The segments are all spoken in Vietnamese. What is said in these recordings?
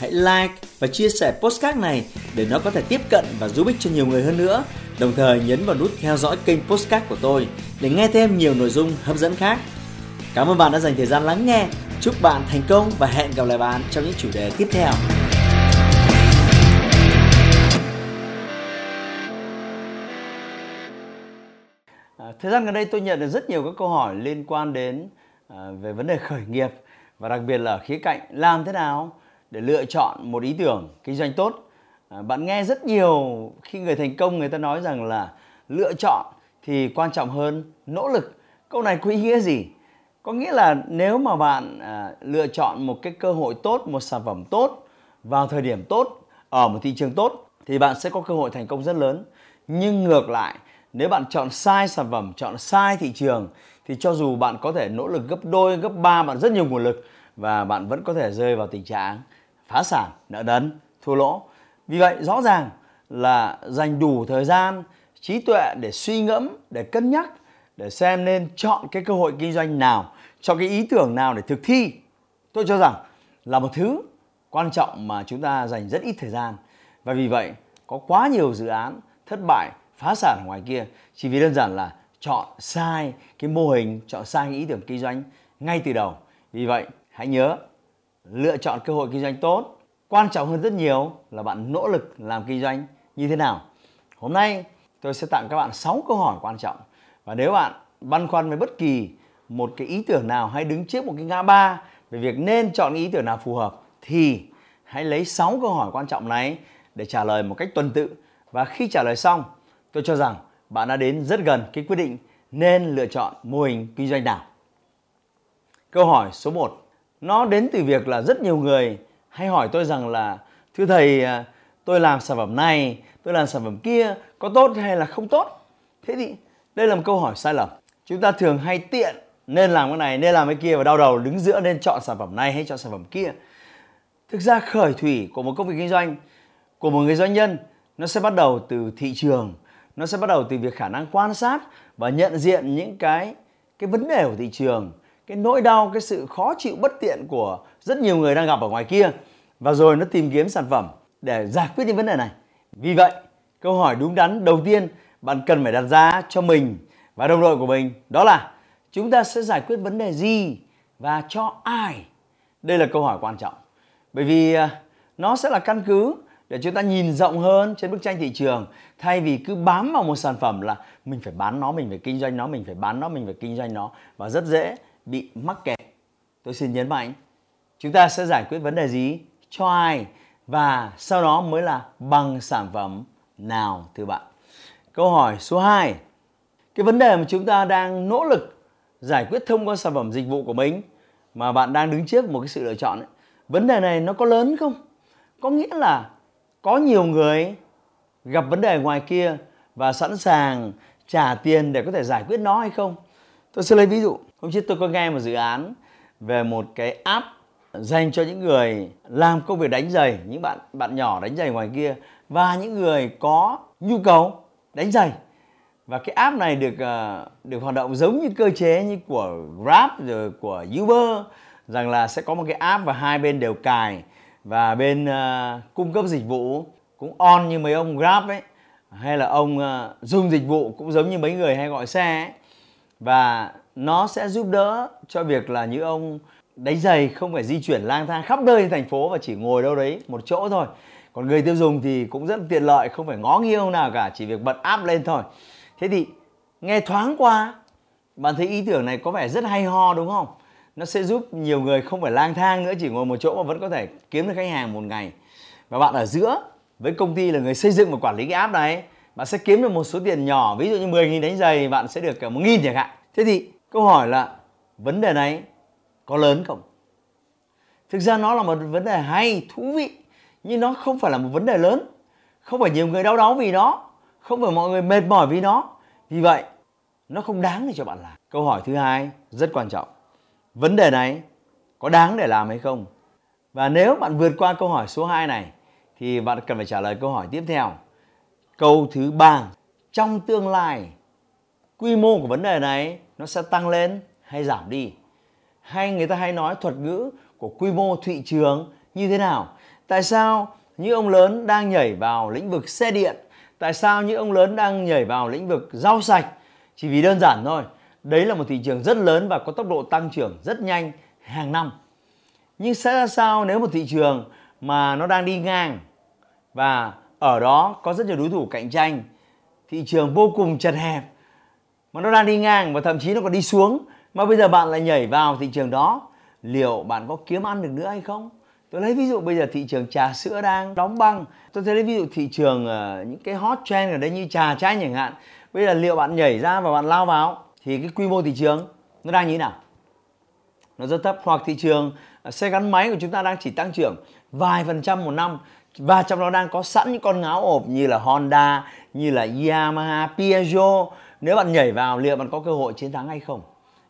hãy like và chia sẻ postcard này để nó có thể tiếp cận và giúp ích cho nhiều người hơn nữa. Đồng thời nhấn vào nút theo dõi kênh postcard của tôi để nghe thêm nhiều nội dung hấp dẫn khác. Cảm ơn bạn đã dành thời gian lắng nghe. Chúc bạn thành công và hẹn gặp lại bạn trong những chủ đề tiếp theo. À, thời gian gần đây tôi nhận được rất nhiều các câu hỏi liên quan đến à, về vấn đề khởi nghiệp và đặc biệt là khía cạnh làm thế nào để lựa chọn một ý tưởng kinh doanh tốt. À, bạn nghe rất nhiều khi người thành công người ta nói rằng là lựa chọn thì quan trọng hơn nỗ lực. Câu này có ý nghĩa gì? Có nghĩa là nếu mà bạn à, lựa chọn một cái cơ hội tốt, một sản phẩm tốt vào thời điểm tốt ở một thị trường tốt thì bạn sẽ có cơ hội thành công rất lớn. Nhưng ngược lại, nếu bạn chọn sai sản phẩm, chọn sai thị trường thì cho dù bạn có thể nỗ lực gấp đôi, gấp ba, bạn rất nhiều nguồn lực và bạn vẫn có thể rơi vào tình trạng phá sản, nợ nần, thua lỗ. Vì vậy rõ ràng là dành đủ thời gian, trí tuệ để suy ngẫm, để cân nhắc, để xem nên chọn cái cơ hội kinh doanh nào, chọn cái ý tưởng nào để thực thi. Tôi cho rằng là một thứ quan trọng mà chúng ta dành rất ít thời gian. Và vì vậy có quá nhiều dự án thất bại, phá sản ở ngoài kia chỉ vì đơn giản là chọn sai cái mô hình, chọn sai cái ý tưởng kinh doanh ngay từ đầu. Vì vậy hãy nhớ lựa chọn cơ hội kinh doanh tốt. Quan trọng hơn rất nhiều là bạn nỗ lực làm kinh doanh như thế nào. Hôm nay tôi sẽ tặng các bạn 6 câu hỏi quan trọng. Và nếu bạn băn khoăn về bất kỳ một cái ý tưởng nào hay đứng trước một cái ngã ba về việc nên chọn ý tưởng nào phù hợp, thì hãy lấy 6 câu hỏi quan trọng này để trả lời một cách tuần tự. Và khi trả lời xong, tôi cho rằng bạn đã đến rất gần cái quyết định nên lựa chọn mô hình kinh doanh nào. Câu hỏi số 1 nó đến từ việc là rất nhiều người hay hỏi tôi rằng là, thưa thầy à, tôi làm sản phẩm này, tôi làm sản phẩm kia, có tốt hay là không tốt? Thế thì đây là một câu hỏi sai lầm. Chúng ta thường hay tiện nên làm cái này, nên làm cái kia và đau đầu đứng giữa nên chọn sản phẩm này hay chọn sản phẩm kia. Thực ra khởi thủy của một công việc kinh doanh, của một người doanh nhân, nó sẽ bắt đầu từ thị trường, nó sẽ bắt đầu từ việc khả năng quan sát và nhận diện những cái cái vấn đề của thị trường cái nỗi đau, cái sự khó chịu bất tiện của rất nhiều người đang gặp ở ngoài kia. Và rồi nó tìm kiếm sản phẩm để giải quyết những vấn đề này. Vì vậy, câu hỏi đúng đắn đầu tiên bạn cần phải đặt ra cho mình và đồng đội của mình đó là chúng ta sẽ giải quyết vấn đề gì và cho ai? Đây là câu hỏi quan trọng. Bởi vì à, nó sẽ là căn cứ để chúng ta nhìn rộng hơn trên bức tranh thị trường, thay vì cứ bám vào một sản phẩm là mình phải bán nó, mình phải kinh doanh nó, mình phải bán nó, mình phải kinh doanh nó. Và rất dễ bị mắc kẹt. Tôi xin nhấn mạnh chúng ta sẽ giải quyết vấn đề gì? Cho ai? Và sau đó mới là bằng sản phẩm nào thưa bạn? Câu hỏi số 2 cái vấn đề mà chúng ta đang nỗ lực giải quyết thông qua sản phẩm dịch vụ của mình mà bạn đang đứng trước một cái sự lựa chọn ấy, vấn đề này nó có lớn không? Có nghĩa là có nhiều người gặp vấn đề ngoài kia và sẵn sàng trả tiền để có thể giải quyết nó hay không? Tôi sẽ lấy ví dụ. Hôm trước tôi có nghe một dự án về một cái app dành cho những người làm công việc đánh giày những bạn bạn nhỏ đánh giày ngoài kia và những người có nhu cầu đánh giày. Và cái app này được ờ, được hoạt động giống như cơ chế như của Grab rồi của Uber rằng là sẽ có một cái app và hai bên đều cài. Và bên uh, cung cấp dịch vụ cũng on như mấy ông Grab ấy hay là ông uh, dùng dịch vụ cũng giống như mấy người hay gọi xe ấy và nó sẽ giúp đỡ cho việc là những ông đánh giày không phải di chuyển lang thang khắp nơi thành phố và chỉ ngồi đâu đấy một chỗ thôi. Còn người tiêu dùng thì cũng rất tiện lợi, không phải ngó nghiêng nào cả, chỉ việc bật app lên thôi. Thế thì nghe thoáng qua, bạn thấy ý tưởng này có vẻ rất hay ho đúng không? Nó sẽ giúp nhiều người không phải lang thang nữa, chỉ ngồi một chỗ mà vẫn có thể kiếm được khách hàng một ngày. Và bạn ở giữa với công ty là người xây dựng và quản lý cái app này, bạn sẽ kiếm được một số tiền nhỏ, ví dụ như 10.000 đánh giày, bạn sẽ được một nghìn chẳng hạn thế thì câu hỏi là, vấn đề này có lớn không? Thực ra nó là một vấn đề hay, thú vị, nhưng nó không phải là một vấn đề lớn. Không phải nhiều người đau đớn vì nó, không phải mọi người mệt mỏi vì nó. Vì vậy, nó không đáng để cho bạn làm. Câu hỏi thứ hai, rất quan trọng. Vấn đề này có đáng để làm hay không? Và nếu bạn vượt qua câu hỏi số 2 này, thì bạn cần phải trả lời câu hỏi tiếp theo. Câu thứ ba, trong tương lai quy mô của vấn đề này nó sẽ tăng lên hay giảm đi hay người ta hay nói thuật ngữ của quy mô thị trường như thế nào Tại sao những ông lớn đang nhảy vào lĩnh vực xe điện? Tại sao những ông lớn đang nhảy vào lĩnh vực rau sạch? Chỉ vì đơn giản thôi. Đấy là một thị trường rất lớn và có tốc độ tăng trưởng rất nhanh hàng năm. Nhưng sẽ ra sao nếu một thị trường mà nó đang đi ngang và ở đó có rất nhiều đối thủ cạnh tranh, thị trường vô cùng chật hẹp mà nó đang đi ngang và thậm chí nó còn đi xuống. Mà bây giờ bạn lại nhảy vào thị trường đó. Liệu bạn có kiếm ăn được nữa hay không? Tôi lấy ví dụ bây giờ thị trường trà sữa đang đóng băng. Tôi thấy lấy ví dụ thị trường uh, những cái hot trend ở đây như trà chanh chẳng hạn. Bây giờ liệu bạn nhảy ra và bạn lao vào thì cái quy mô thị trường nó đang như thế nào? Nó rất thấp. Hoặc thị trường ờ, xe gắn máy của chúng ta đang chỉ tăng trưởng vài phần trăm một năm. Và trong đó đang có sẵn những con ngáo ộp như là Honda như là Yamaha Piaggio nếu bạn nhảy vào liệu bạn có cơ hội chiến thắng hay không?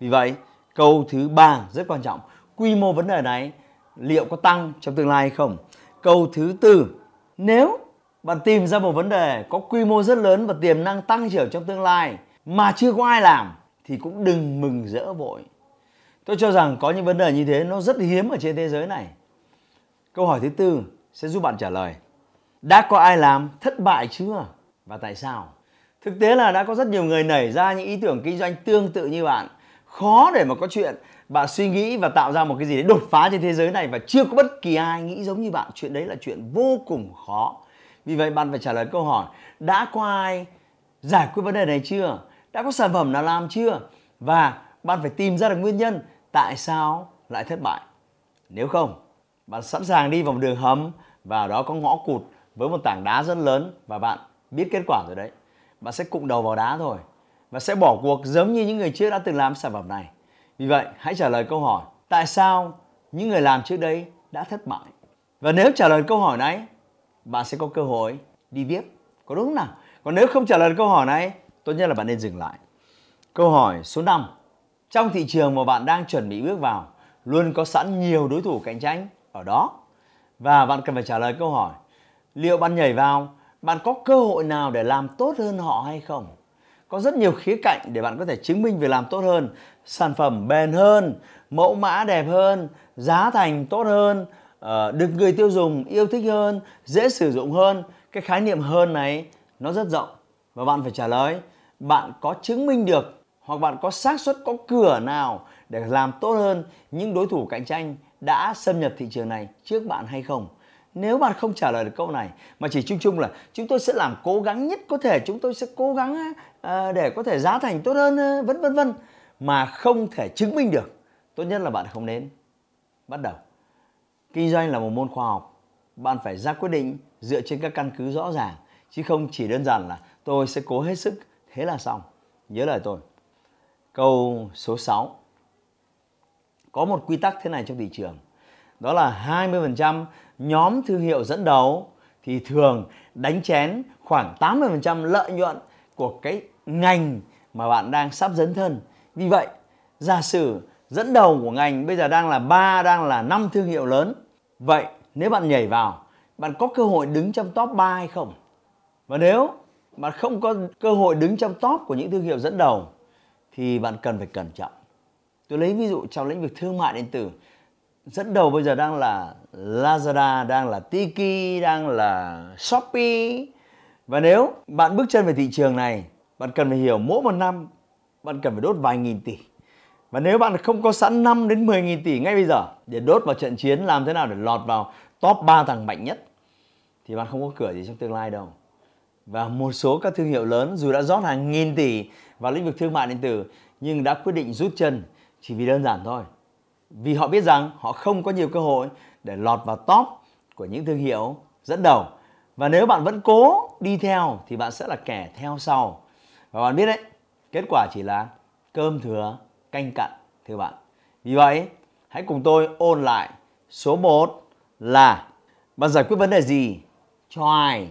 Vì vậy, câu thứ ba rất quan trọng. Quy mô vấn đề này liệu có tăng trong tương lai hay không? Câu thứ tư, nếu bạn tìm ra một vấn đề có quy mô rất lớn và tiềm năng tăng trưởng trong tương lai mà chưa có ai làm, thì cũng đừng mừng rỡ vội. Tôi cho rằng có những vấn đề như thế nó rất hiếm ở trên thế giới này. Câu hỏi thứ tư sẽ giúp bạn trả lời. Đã có ai làm thất bại chưa? Và tại sao? Thực tế là đã có rất nhiều người nảy ra những ý tưởng kinh doanh tương tự như bạn. Khó để mà có chuyện bạn suy nghĩ và tạo ra một cái gì đấy đột phá trên thế giới này và chưa có bất kỳ ai nghĩ giống như bạn. Chuyện đấy là chuyện vô cùng khó. Vì vậy bạn phải trả lời câu hỏi, đã có ai giải quyết vấn đề này chưa? Đã có sản phẩm nào làm chưa? Và bạn phải tìm ra được nguyên nhân tại sao lại thất bại. Nếu không, bạn sẵn sàng đi vào một đường hầm và đó có ngõ cụt với một tảng đá rất lớn và bạn biết kết quả rồi đấy bạn sẽ cụng đầu vào đá thôi. Và sẽ bỏ cuộc giống như những người trước đã từng làm sản phẩm này. Vì vậy, hãy trả lời câu hỏi, tại sao những người làm trước đây đã thất bại? Và nếu trả lời câu hỏi này, bạn sẽ có cơ hội đi tiếp có đúng không nào? Còn nếu không trả lời câu hỏi này, tốt nhất là bạn nên dừng lại. Câu hỏi số 5 trong thị trường mà bạn đang chuẩn bị bước vào, luôn có sẵn nhiều đối thủ cạnh tranh ở đó. Và bạn cần phải trả lời câu hỏi, liệu bạn nhảy vào bạn có cơ hội nào để làm tốt hơn họ hay không? Có rất nhiều khía cạnh để bạn có thể chứng minh việc làm tốt hơn, sản phẩm bền hơn, mẫu mã đẹp hơn, giá thành tốt hơn ờ, được người tiêu dùng yêu thích hơn, dễ sử dụng hơn. Cái khái niệm hơn này, nó rất rộng và bạn phải trả lời. Bạn có chứng minh được hoặc bạn có xác suất có cửa nào để làm tốt hơn những đối thủ cạnh tranh đã xâm nhập thị trường này trước bạn hay không? Nếu bạn không trả lời được câu này mà chỉ chung chung là chúng tôi sẽ làm cố gắng nhất có thể chúng tôi sẽ cố gắng à, để có thể giá thành tốt hơn à, vân vân vân. Mà không thể chứng minh được. Tốt nhất là bạn không nên. Bắt đầu. Kinh doanh là một môn khoa học. Bạn phải ra quyết định dựa trên các căn cứ rõ ràng. Chứ không chỉ đơn giản là tôi sẽ cố hết sức thế là xong. Nhớ lời tôi. Câu số 6 có một quy tắc thế này trong thị trường. Đó là 20% nhóm thương hiệu dẫn đầu thì thường đánh chén khoảng 80% lợi nhuận của cái ngành mà bạn đang sắp dấn thân. Vì vậy, giả sử dẫn đầu của ngành bây giờ đang là ba đang là năm thương hiệu lớn. Vậy nếu bạn nhảy vào, bạn có cơ hội đứng trong top 3 hay không? Và nếu bạn không có cơ hội đứng trong top của những thương hiệu dẫn đầu thì bạn cần phải cẩn trọng. Tôi lấy ví dụ trong lĩnh vực thương mại điện tử dẫn đầu bây giờ đang là Lazada, đang là Tiki, đang là Shopee. Và nếu bạn bước chân về thị trường này, bạn cần phải hiểu mỗi một năm bạn cần phải đốt vài nghìn tỷ. Và nếu bạn không có sẵn 5 đến 10 nghìn tỷ ngay bây giờ để đốt vào trận chiến làm thế nào để lọt vào top 3 thằng mạnh nhất thì bạn không có cửa gì trong tương lai đâu. Và một số các thương hiệu lớn dù đã rót hàng nghìn tỷ vào lĩnh vực thương mại điện tử nhưng đã quyết định rút chân chỉ vì đơn giản thôi vì họ biết rằng họ không có nhiều cơ hội để lọt vào top của những thương hiệu dẫn đầu. Và nếu bạn vẫn cố đi theo thì bạn sẽ là kẻ theo sau. Và bạn biết đấy, kết quả chỉ là cơm thừa canh cặn, thưa bạn. Vì vậy, hãy cùng tôi ôn lại số 1 là, bạn giải quyết vấn đề gì? Cho ai?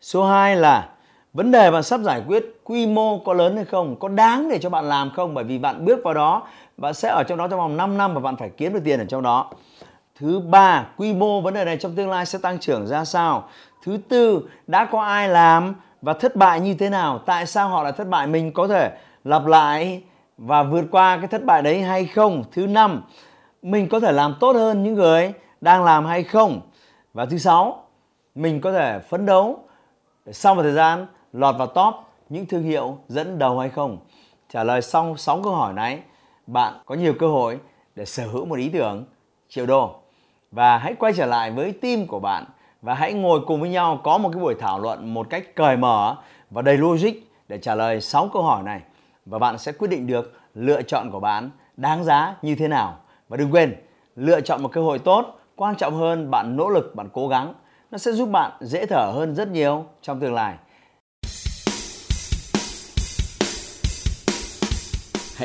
Số 2 là vấn đề bạn sắp giải quyết quy mô có lớn hay không có đáng để cho bạn làm không? Bởi vì bạn bước vào đó bạn sẽ ở trong đó trong vòng 5 năm và bạn phải kiếm được tiền ở trong đó. Thứ ba quy mô vấn đề này trong tương lai sẽ tăng trưởng ra sao? Thứ tư đã có ai làm và thất bại như thế nào? Tại sao họ lại thất bại? Mình có thể lặp lại và vượt qua cái thất bại đấy hay không? Thứ năm mình có thể làm tốt hơn những người đang làm hay không? Và thứ sáu, mình có thể phấn đấu sau một thời gian lọt vào top những thương hiệu dẫn đầu hay không? Trả lời xong 6 câu hỏi này, bạn có nhiều cơ hội để sở hữu một ý tưởng triệu đô. Và hãy quay trở lại với team của bạn và hãy ngồi cùng với nhau có một cái buổi thảo luận một cách cởi mở và đầy logic để trả lời 6 câu hỏi này và bạn sẽ quyết định được lựa chọn của bạn đáng giá như thế nào. Và đừng quên, lựa chọn một cơ hội tốt, quan trọng hơn bạn nỗ lực, bạn cố gắng. Nó sẽ giúp bạn dễ thở hơn rất nhiều trong tương lai.